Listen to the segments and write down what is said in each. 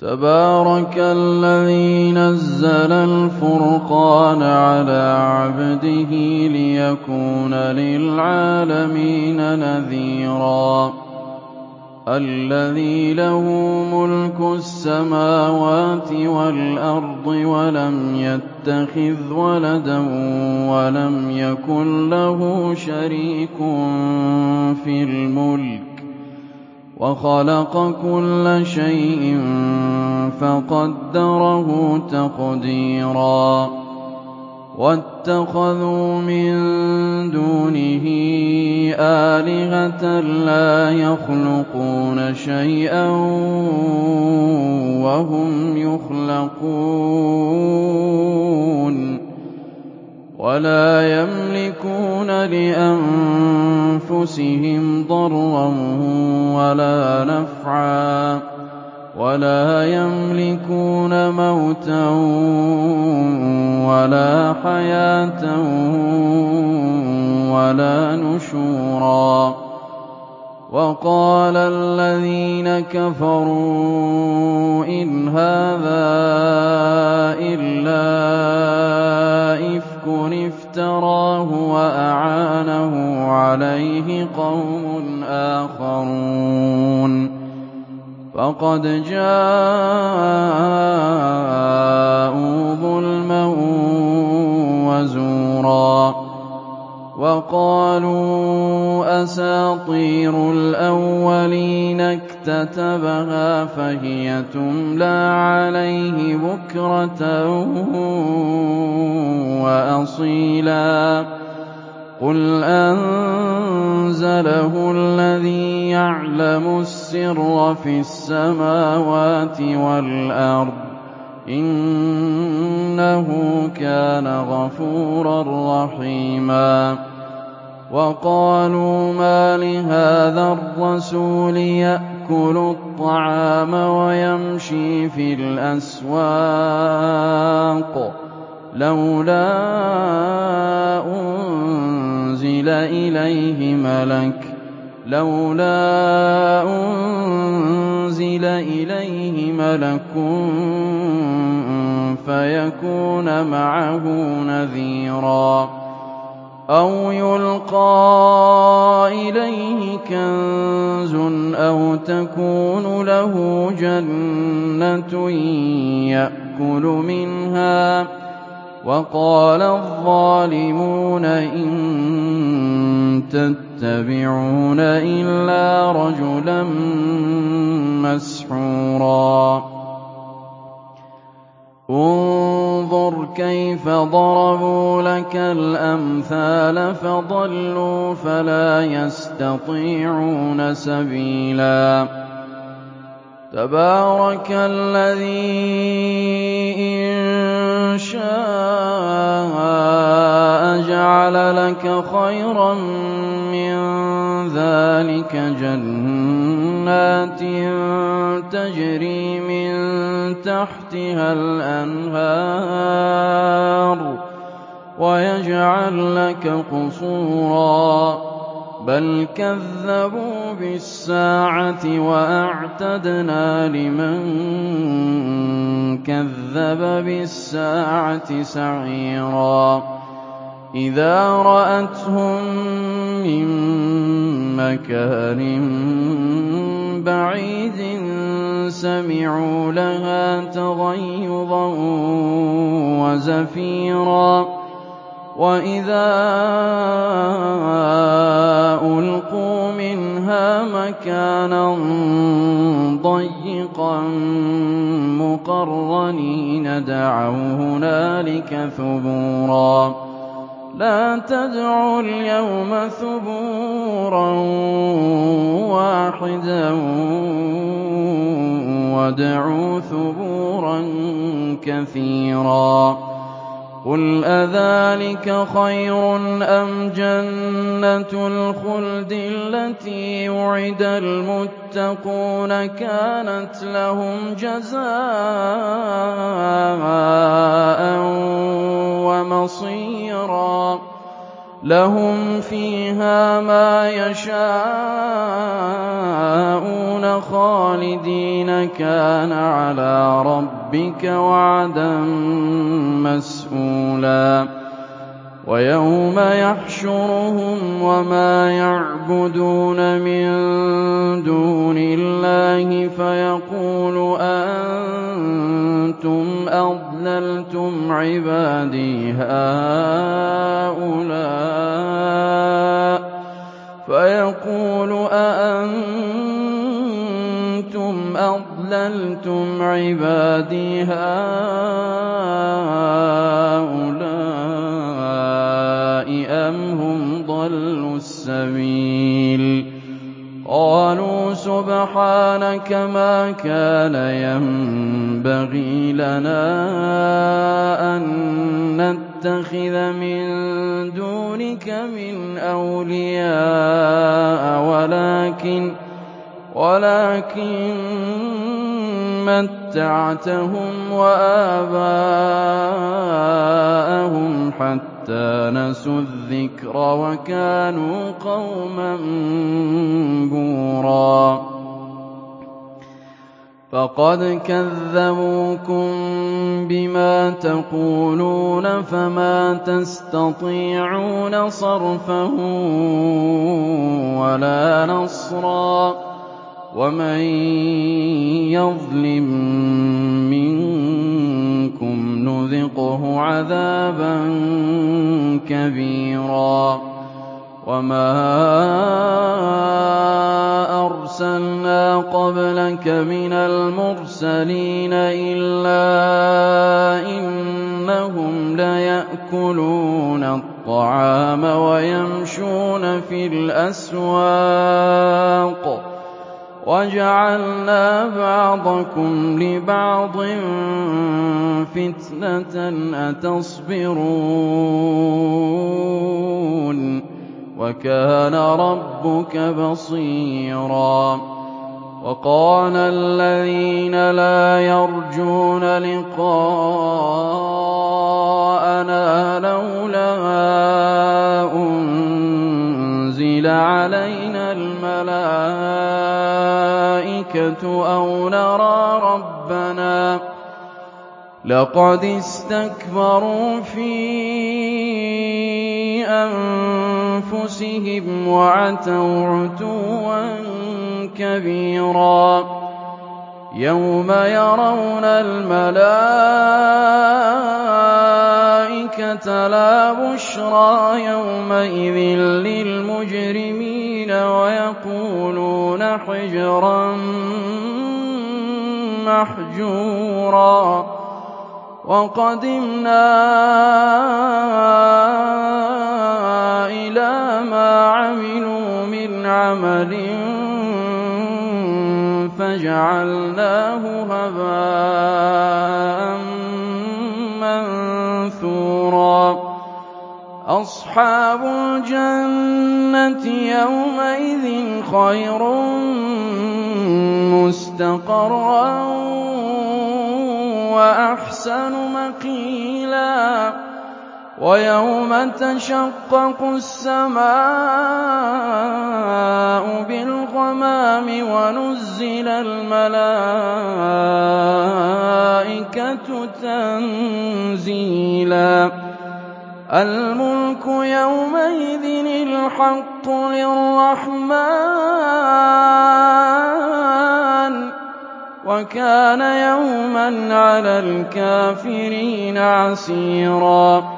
تَبَارَكَ الَّذِي نَزَّلَ الْفُرْقَانَ عَلَىٰ عَبْدِهِ لِيَكُونَ لِلْعَالَمِينَ نَذِيرًا. الَّذِي لَهُ مُلْكُ السَّمَاوَاتِ وَالْأَرْضِ وَلَمْ يَتَّخِذْ وَلَدًا وَلَمْ يَكُن لَّهُ شَرِيكٌ فِي الْمُلْكِ. وَخَلَقَ كُلَّ شَيْءٍ فَقَدَّرَهُ تَقْدِيرًا. وَاتَّخَذُوا مِن دُونِهِ آلِهَةً لَّا يَخْلُقُونَ شَيْئًا وَهُمْ يُخْلَقُونَ. وَلَا يَمْلِكُونَ لِأَنفُسِهِمْ ضَرًّا وَلَا نَفْعًا وَلَا يَمْلِكُونَ مَوْتًا وَلَا حَيَاةً وَلَا نُشُورًا وَقَالَ الَّذِينَ كَفَرُوا إِنْ هَٰذَا إِلَّا إِفْكٌ افْتَرَاهُ وَأَعَانَهُ عَلَيْهِ قَوْمٌ آخَرُونَ. فَقَدْ جَاءُوا ظُلْمًا وَزُورًا وَقَالُوا أَسَاطِيرُ الْأَوَّلِينَ اكْتَتَبَهَا فَهِيَ تُمْلَىٰ عَلَيْهِ بُكْرَةً وَأَصِيلًا. قُلْ أَنزَلَهُ الَّذِي يَعْلَمُ السِّرَّ فِي السَّمَاوَاتِ وَالْأَرْضِ ۚ. إِنَّهُ كَانَ غَفُورًا رَّحِيمًا. وَقَالُوا مَالِ هَٰذَا الرَّسُولِ يَأْكُلُ الطَّعَامَ وَيَمْشِي فِي الْأَسْوَاقِ. لَوْلَا أُنزِلَ إِلَيْهِ مَلَكٌ لولا أنزل إليه ملك فيكون معه نذيرا. أو يلقى إليه كنز أو تكون له جنة يأكل منها وقال الظالمون إن تَتَّبِعُونَ إِلَّا رَجُلًا مَّسْحُورًا انظُرْ كَيْفَ ضَرَبُوا لَكَ الْأَمْثَالَ فَضَلُّوا فَلَا يَسْتَطِيعُونَ سَبِيلًا. تَبَارَكَ الَّذِي إِن شَاءَ جَعَلَ لَكَ خَيْرًا مِّن ذَٰلِكَ جَنَّاتٍ تَجْرِي مِن تَحْتِهَا الْأَنْهَارُ. وَيَجْعَل لَّكَ قُصُورًا. بَلْ كَذَّبُوا بِالسَّاعَةِ وَأَعْتَدْنَا لِمَن كَذَّبَ بِالسَّاعَةِ سَعِيرًا. إِذَا رَأَتْهُم مِّن مَّكَانٍ بَعِيدٍ سَمِعُوا لَهَا تَغَيُّظًا وَزَفِيرًا. وَإِذَا أُلْقُوا مِنْهَا مَكَانًا ضَيِّقًا مُّقَرَّنِينَ دَعَوْا هُنَالِكَ ثُبُورًا. لَا تَدْعُوا الْيَوْمَ ثُبُورًا وَاحِدًا وَادْعُوا ثُبُورًا كَثِيرًا. قُلْ أَذَٰلِكَ خَيْرٌ أَمْ جَنَّةُ الْخُلْدِ الَّتِي وُعِدَ الْمُتَّقُونَ كَانَتْ لَهُمْ جَزَاءً وَمَصِيرًا لَهُمْ فِيهَا مَا يَشَاءُونَ خَالِدِينَ ۚ. كَانَ عَلَىٰ رَبِّكَ وَعْدًا مَّسْئُولًا وَيَوْمَ يَحْشُرُهُمْ وَمَا يَعْبُدُونَ مِن دُونِ اللَّهِ فَيَقُولُ أَأَنتُمْ أَضْلَلْتُمْ عِبَادِي هَٰؤُلَاءِ فَيَقُولُ أَأَنتُمْ أَضْلَلْتُمْ عِبَادِي هَٰؤُلَاءِ أَمْ هُمْ ضَلُّوا السَّبِيلَ؟ قَالُوا سُبْحَانَكَ مَا كَانَ يَنبَغِي لَنَا أَن نَّتَّخِذَ مِن دُونِكَ مِنْ أَوْلِيَاءَ وَلَٰكِن مَّتَّعْتَهُمْ وَآبَاءَهُمْ حَتَّىٰ نَسُوا الذِّكْرَ وَكَانُوا قَوْمًا بُورًا. فَقَدْ كَذَّبُوكُم بِمَا تَقُولُونَ فَمَا تَسْتَطِيعُونَ صَرْفًا وَلَا نَصْرًا ۚ وَمَن يَظْلِم مِّنكُمْ نُذِقْهُ عَذَابًا كَبِيرًا وَمَا أَرْسَلْنَا قَبْلَكَ مِنَ الْمُرْسَلِينَ إِلَّا إِنَّهُمْ لَيَأْكُلُونَ الطَّعَامَ وَيَمْشُونَ فِي الْأَسْوَاقِ ۗ وَجَعَلْنَا بَعْضَكُمْ لِبَعْضٍ فِتْنَةً أَتَصْبِرُونَ ۗ وَكَانَ رَبُّكَ بَصِيرًا. وَقَالَ الَّذِينَ لَا يَرْجُونَ لِقَاءَنَا لَوْلَا أُنزِلَ عَلَيْنَا الْمَلَائِكَةُ أَوْ نَرَىٰ رَبَّنَا ۗ. لَقَدِ اسْتَكْبَرُوا فِي أَنفُسِهِمْ وَعَتَوْا عُتُوًّا كَبِيرًا. يَوْمَ يَرَوْنَ الْمَلَائِكَةَ لَا بُشْرَىٰ يَوْمَئِذٍ لِّلْمُجْرِمِينَ وَيَقُولُونَ حِجْرًا مَّحْجُورًا. وَقَدِمْنَا إِلَىٰ مَا عَمِلُوا مِنْ عَمَلٍ فَجَعَلْنَاهُ هَبَاءً مَّنثُورًا. أَصْحَابُ الْجَنَّةِ يَوْمَئِذٍ خَيْرٌ مُّسْتَقَرًّا وَأَحْسَنُ مَقِيلًا. وَيَوْمَ تَشَقَّقُ السَّمَاءُ بِالْغَمَامِ وَنُزِّلَ الْمَلَائِكَةُ تَنزِيلًا. الْمُلْكُ يَوْمَئِذٍ الْحَقُّ لِلرَّحْمَٰنِ ۚ وَكَانَ يَوْمًا عَلَى الْكَافِرِينَ عَسِيرًا.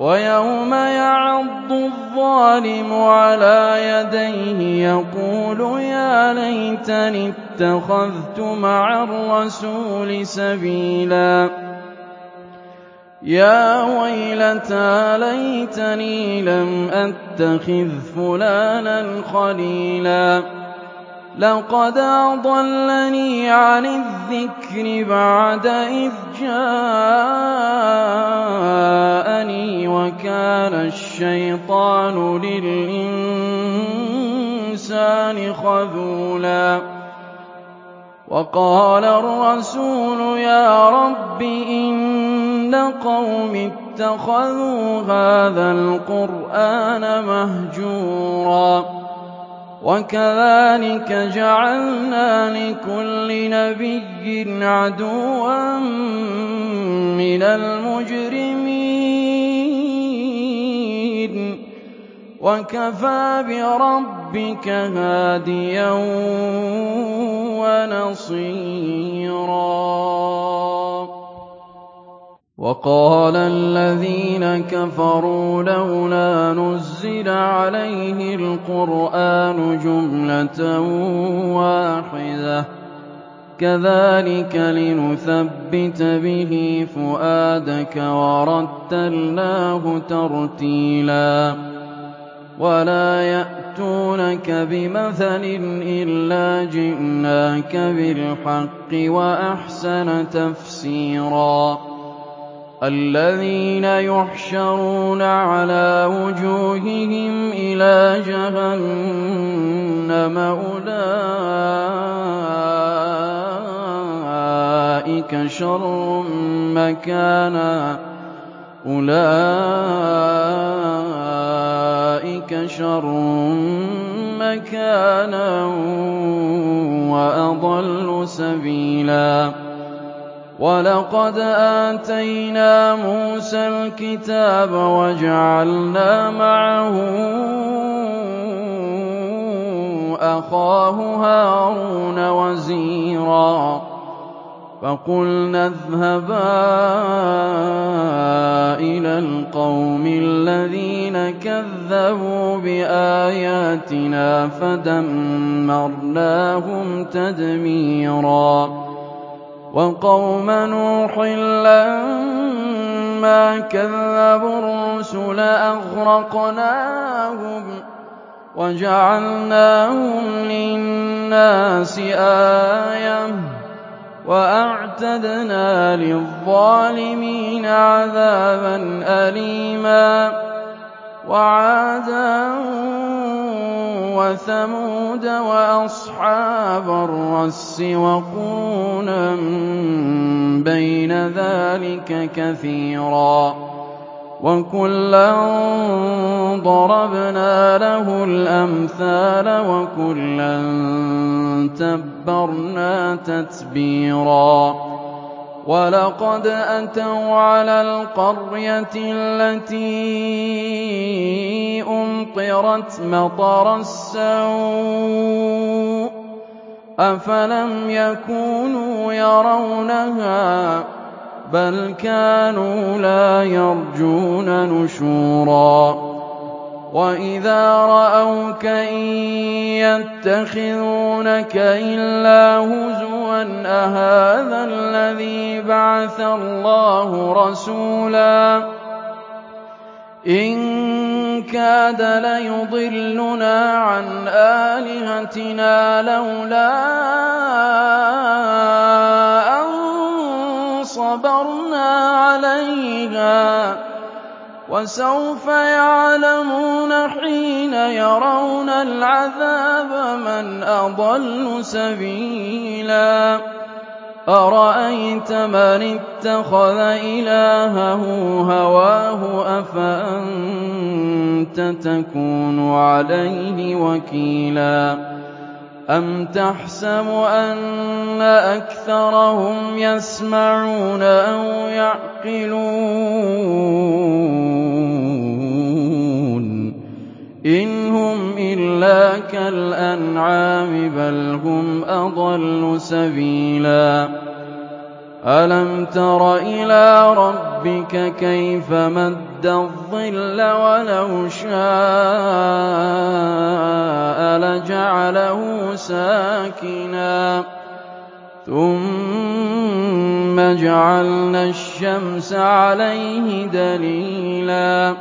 وَيَوْمَ يَعَضُّ الظَّالِمُ عَلَىٰ يَدَيْهِ يَقُولُ يَا لَيْتَنِي اتَّخَذْتُ مَعَ الرَّسُولِ سَبِيلًا. يَا وَيْلَتَىٰ لَيْتَنِي لَمْ أَتَّخِذْ فُلَانًا خَلِيلًا. لَّقَدْ أَضَلَّنِي عَنِ الذِّكْرِ بَعْدَ إِذْ جَاءَنِي ۖ وَكَانَ الشَّيْطَانُ لِلْإِنسَانِ خَذُولًا. وَقَالَ الرَّسُولُ يَا رَبِّ إِنَّ عِندَ قَوْمٍ اتَّخَذُوا هَٰذَا الْقُرْآنَ مَهْجُورًا. وَكَذَٰلِكَ جَعَلْنَا لِكُلِّ نَبِيٍّ عَدُوًّا مِّنَ الْمُجْرِمِينَ. وَكَفَىٰ بِرَبِّكَ هَادِيًا وَنَصِيرًا. وَقَالَ الَّذِينَ كَفَرُوا لَوْلَا نُزِّلَ عَلَيْهِ الْقُرْآنُ جُمْلَةً وَاحِدَةً ۚ. كَذَٰلِكَ لِنُثَبِّتَ بِهِ فُؤَادَكَ وَرَتَّلْنَاهُ تَرْتِيلًا. وَلَا يَأْتُونَكَ بِمَثَلٍ إِلَّا جِئْنَاكَ بِالْحَقِّ وَأَحْسَنَ تَفْسِيرًا. الَّذِينَ يُحْشَرُونَ عَلَىٰ وُجُوهِهِمْ إِلَىٰ جَهَنَّمَ أُولَٰئِكَ شَرٌّ مَّكَانًا وَأَضَلُّ سَبِيلًا وَلَقَدْ آتَيْنَا مُوسَى الْكِتَابَ وَجَعَلْنَا مَعَهُ أَخَاهُ هَارُونَ وَزِيرًا فَقُلْنَا اذْهَبَا إِلَى الْقَوْمِ الَّذِينَ كَذَّبُوا بِآيَاتِنَا فَدَمَّرْنَاهُمْ تَدْمِيرًا وَقَوْمَ نُوحٍ لَّمَّا كَذَّبُوا الرُّسُلَ أَغْرَقْنَاهُمْ وَجَعَلْنَاهُمْ لِلنَّاسِ آيَةً ۖ وَأَعْتَدْنَا لِلظَّالِمِينَ عَذَابًا أَلِيمًا وَعَادًا وَثَمُودَ وَأَصْحَابَ الرَّسِّ وَقُرُونًا بَيْنَ ذَٰلِكَ كَثِيرًا ۚ وَكُلًّا ضَرَبْنَا لَهُ الْأَمْثَالَ ۖ وَكُلًّا تَبَّرْنَا تَتْبِيرًا وَلَقَدْ أَتَوْا عَلَى الْقَرْيَةِ الَّتِي أُمْطِرَتْ مَطَرَ السَّوْءِ ۚ أَفَلَمْ يَكُونُوا يَرَوْنَهَا ۚ بَلْ كَانُوا لَا يَرْجُونَ نُشُورًا وَإِذَا رَأَوْكَ إِن يَتَّخِذُونَكَ إِلَّا هُزُوًا أَهَٰذَا الَّذِي بَعَثَ اللَّهُ رَسُولًا إِن كَادَ لَيُضِلُّنَا عَنْ آلِهَتِنَا لَوْلَا أَن صَبَرْنَا عَلَيْهَا ۚ وَسَوْفَ يَعْلَمُونَ حِينَ يَرَوْنَ الْعَذَابَ مَنْ أَضَلُّ سَبِيلًا. أَرَأَيْتَ مَنِ اتَّخَذَ إِلَٰهَهُ هَوَاهُ أَفَأَنتَ تَكُونُ عَلَيْهِ وَكِيلًا. أَمْ تَحْسَبُ أَنَّ أَكْثَرَهُمْ يَسْمَعُونَ أَوْ يَعْقِلُونَ ۚ إِنْ هُمْ إِلَّا كَالْأَنْعَامِ بَلْ هُمْ أَضَلُّ سَبِيلًا أَلَمْ تَرَ إِلَىٰ رَبِّكَ كَيْفَ مَدَّ الظِّلَّ وَلَوْ شَاءَ لَجَعَلَهُ سَاكِنًا. ثُمَّ جَعَلْنَا الشَّمْسَ عَلَيْهِ دَلِيلًا.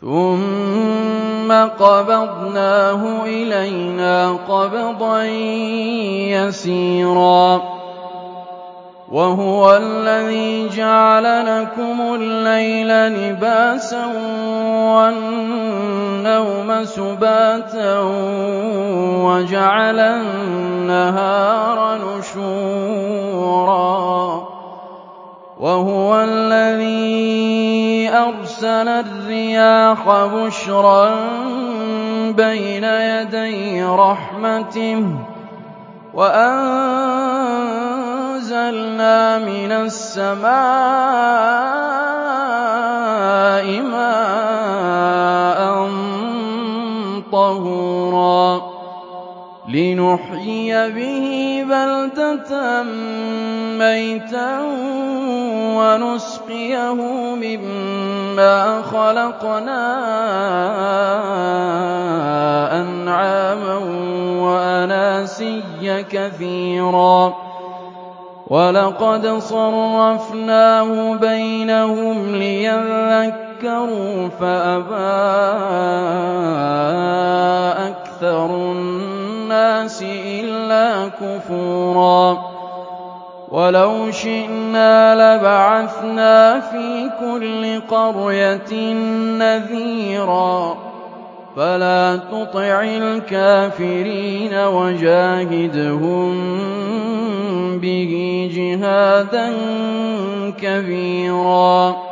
ثُمَّ قَبَضْنَاهُ إِلَيْنَا قَبْضًا يَسِيرًا. وَهُوَ الَّذِي جَعَلَ لَكُمُ اللَّيْلَ لِبَاسًا وَالنَّوْمَ سُبَاتًا وَجَعَلَ النَّهَارَ نُشُورًا وَهُوَ الَّذِي أَرْسَلَ الرِّيَاحَ بُشْرًا بَيْنَ يَدَيْ رَحْمَتِهِ وَأَنزَلْنَا مِنَ السَّمَاءِ مَاءً طَهُورًا لِّنُحْيِيَ بِهِ بَلْدَةً مَّيْتًا وَنُسْقِيَهُ مِمَّا خَلَقْنَا أَنْعَامًا وَأَنَاسِيَّ كَثِيرًا. وَلَقَدْ صَرَّفْنَاهُ بَيْنَهُمْ لِيَذَّكَّرُوا فَأَبَىٰ أَكْثَرُ النَّاسِ إِلَّا كُفُورًا. وَلَوْ شِئْنَا لَبَعَثْنَا فِي كُلِّ قَرْيَةٍ نَّذِيرًا. فَلَا تُطِعِ الْكَافِرِينَ وَجَاهِدْهُم بِهِ جِهَادًا كَبِيرًا.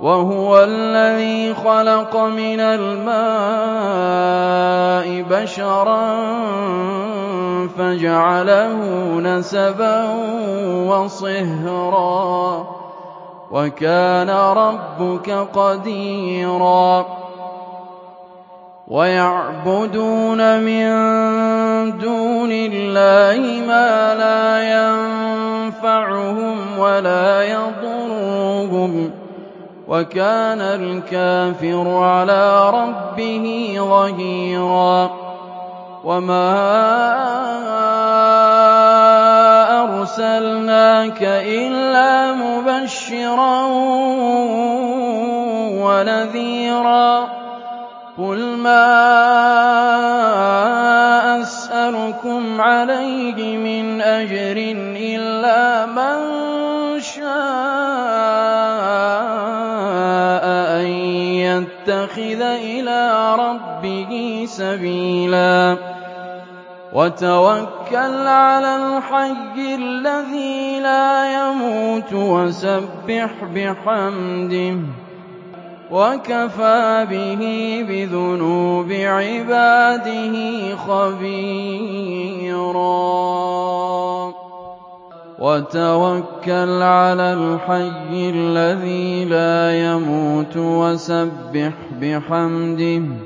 وَهُوَ الَّذِي خَلَقَ مِنَ الْمَاءِ بَشَرًا فَجَعَلَهُ نَسَبًا وَصِهْرًا ۗ وَكَانَ رَبُّكَ قَدِيرًا وَيَعْبُدُونَ مِن دُونِ اللَّهِ مَا لَا يَنفَعُهُمْ وَلَا يَضُرُّهُمْ ۗ وَكَانَ الْكَافِرُ عَلَىٰ رَبِّهِ ظَهِيرًا. وَمَا أَرْسَلْنَاكَ إِلَّا مُبَشِّرًا وَنَذِيرًا. قُلْ مَا أَسْأَلُكُمْ عَلَيْهِ مِنْ أَجْرٍ إِلَّا سَبِيلًا. وَتَوَكَّلْ عَلَى الْحَيِّ الَّذِي لَا يَمُوتُ وَسَبِّحْ بِحَمْدِهِ ۚ. وَكَفَىٰ بِهِ بِذُنُوبِ عِبَادِهِ خَبِيرًا. وَتَوَكَّلْ عَلَى الْحَيِّ الَّذِي لَا يَمُوتُ وَسَبِّحْ بِحَمْدِهِ ۚ.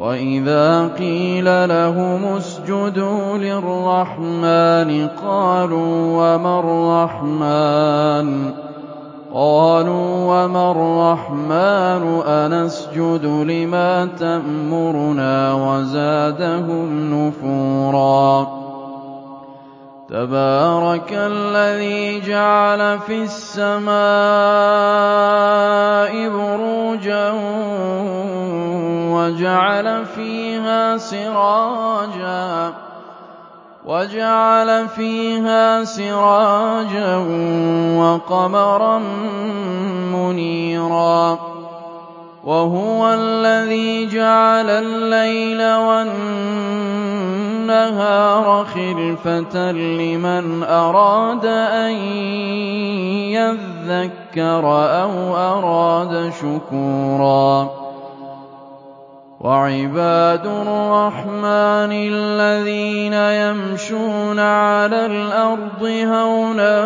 وَإِذَا قِيلَ لَهُمُ اسْجُدُوا لِلرَّحْمَٰنِ قَالُوا وَمَا الرَّحْمَٰنُ أَنَسْجُدُ لِمَا تَأْمُرُنَا وَزَادَهُمْ نُفُورًا تَبَارَكَ الَّذِي جَعَلَ فِي السَّمَاءِ بُرُوجًا وَجَعَلَ فِيهَا سِرَاجًا وَقَمَرًا مُّنِيرًا وَهُوَ الَّذِي جَعَلَ اللَّيْلَ وَالنَّهَارَ خِلْفَةً لِّمَنْ أَرَادَ أَن يَذَّكَّرَ أَوْ أَرَادَ شُكُورًا. وَعِبَادُ الرَّحْمَٰنِ الَّذِينَ يَمْشُونَ عَلَى الْأَرْضِ هَوْنًا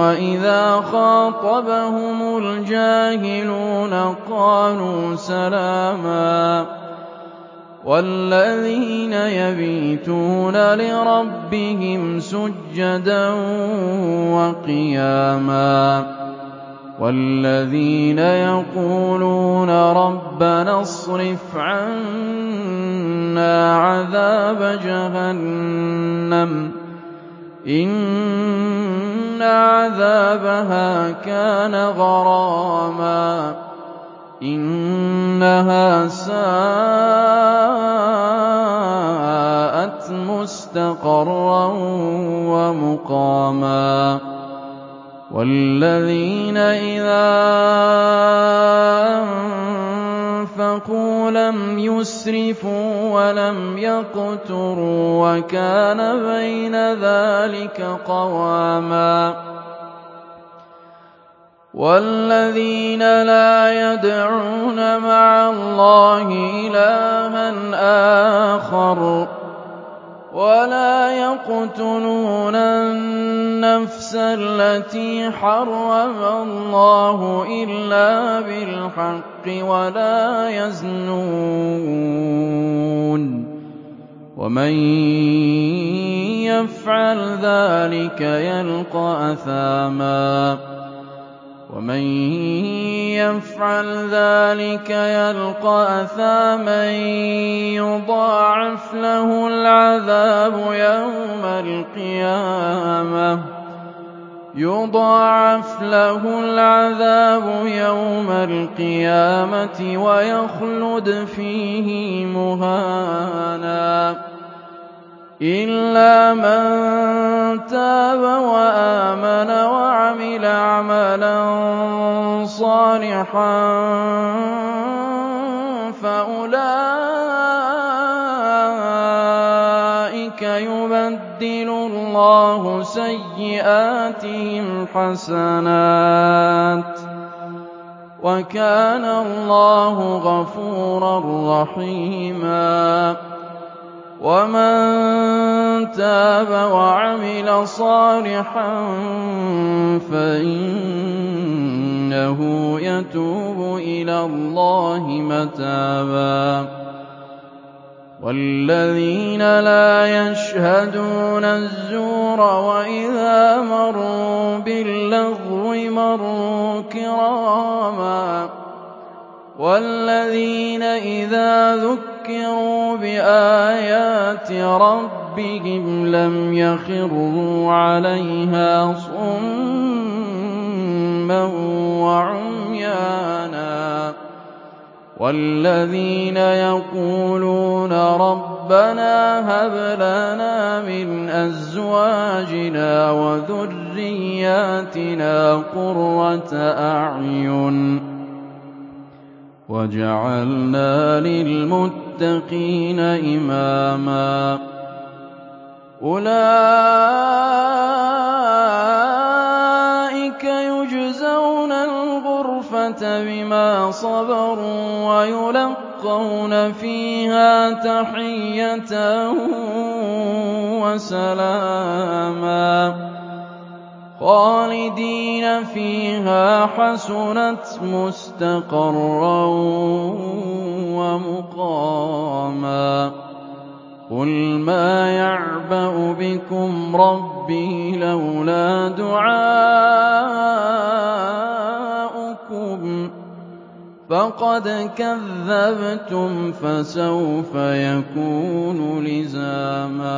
وَإِذَا خَاطَبَهُمُ الْجَاهِلُونَ قَالُوا سَلَامًا. وَالَّذِينَ يَبِيتُونَ لِرَبِّهِمْ سُجَّدًا وَقِيَامًا وَالَّذِينَ يَقُولُونَ رَبَّنَا اصْرِفْ عَنَّا عَذَابَ جَهَنَّمَ إِنَّ عَذَابَهَا كَانَ غَرَامًا إِنَّهَا سَاءَتْ مُسْتَقَرًّا وَمُقَامًا وَالَّذِينَ إِذَا أَنفَقُوا لَمْ يُسْرِفُوا وَلَمْ يَقْتُرُوا وَكَانَ بَيْنَ ذَٰلِكَ قَوَامًا وَالَّذِينَ لَا يَدْعُونَ مَعَ اللَّهِ إِلَٰهًا آخَرَ وَلَا يَقْتُلُونَ النَّفْسَ الَّتِي حَرَّمَ اللَّهُ إِلَّا بِالْحَقِّ وَلَا يَزْنُونَ ۚ. وَمَن يَفْعَلْ ذَٰلِكَ يَلْقَ أَثَامًا. وَمَن يَفْعَلْ ذَٰلِكَ يَلْقَ أَثَامًا يُضَاعَفْ لَهُ الْعَذَابُ يَوْمَ الْقِيَامَةِ وَيَخْلُدْ فِيهِ مُهَانًا. إِلَّا مَن تَابَ وَآمَنَ صَالِحًا فَأُولَٰئِكَ يُبَدِّلُ اللَّهُ سَيِّئَاتِهِمْ حَسَنَاتٍ ۗ وَكَانَ اللَّهُ غَفُورًا رَّحِيمًا وَمَن تَابَ وَعَمِلَ صَالِحًا فَإِنَّهُ يَتُوبُ إِلَى اللَّهِ مَتَابًا. وَالَّذِينَ لَا يَشْهَدُونَ الزُّورَ وَإِذَا مَرُّوا بِاللَّغْوِ مَرُّوا كِرَامًا. وَالَّذِينَ إِذَا ذُكِّرُوا بِآيَاتِ رَبِّهِمْ لَمْ يَخِرُّوا عَلَيْهَا صُمًّا وَعُمْيَانًا وَالَّذِينَ يَقُولُونَ رَبَّنَا هَبْ لَنَا مِنْ أَزْوَاجِنَا وَذُرِّيَّاتِنَا قُرَّةَ أَعْيُنٍ وَاجْعَلْنَا لِلْمُتَّقِينَ إِمَامًا أُولَٰئِكَ بِمَا صَبَرُوا وَيُلَقَّوْنَ فِيهَا تَحِيَّةً وَسَلَامًا خَالِدِينَ فِيهَا ۚ حَسُنَتْ مُسْتَقَرًّا وَمُقَامًا قُلْ مَا يَعْبَأُ بِكُمْ رَبِّي لَوْلَا دُعَاؤُكُمْ ۖ فَقَدْ كَذَّبْتُمْ فَسَوْفَ يَكُونُ لِزَامًا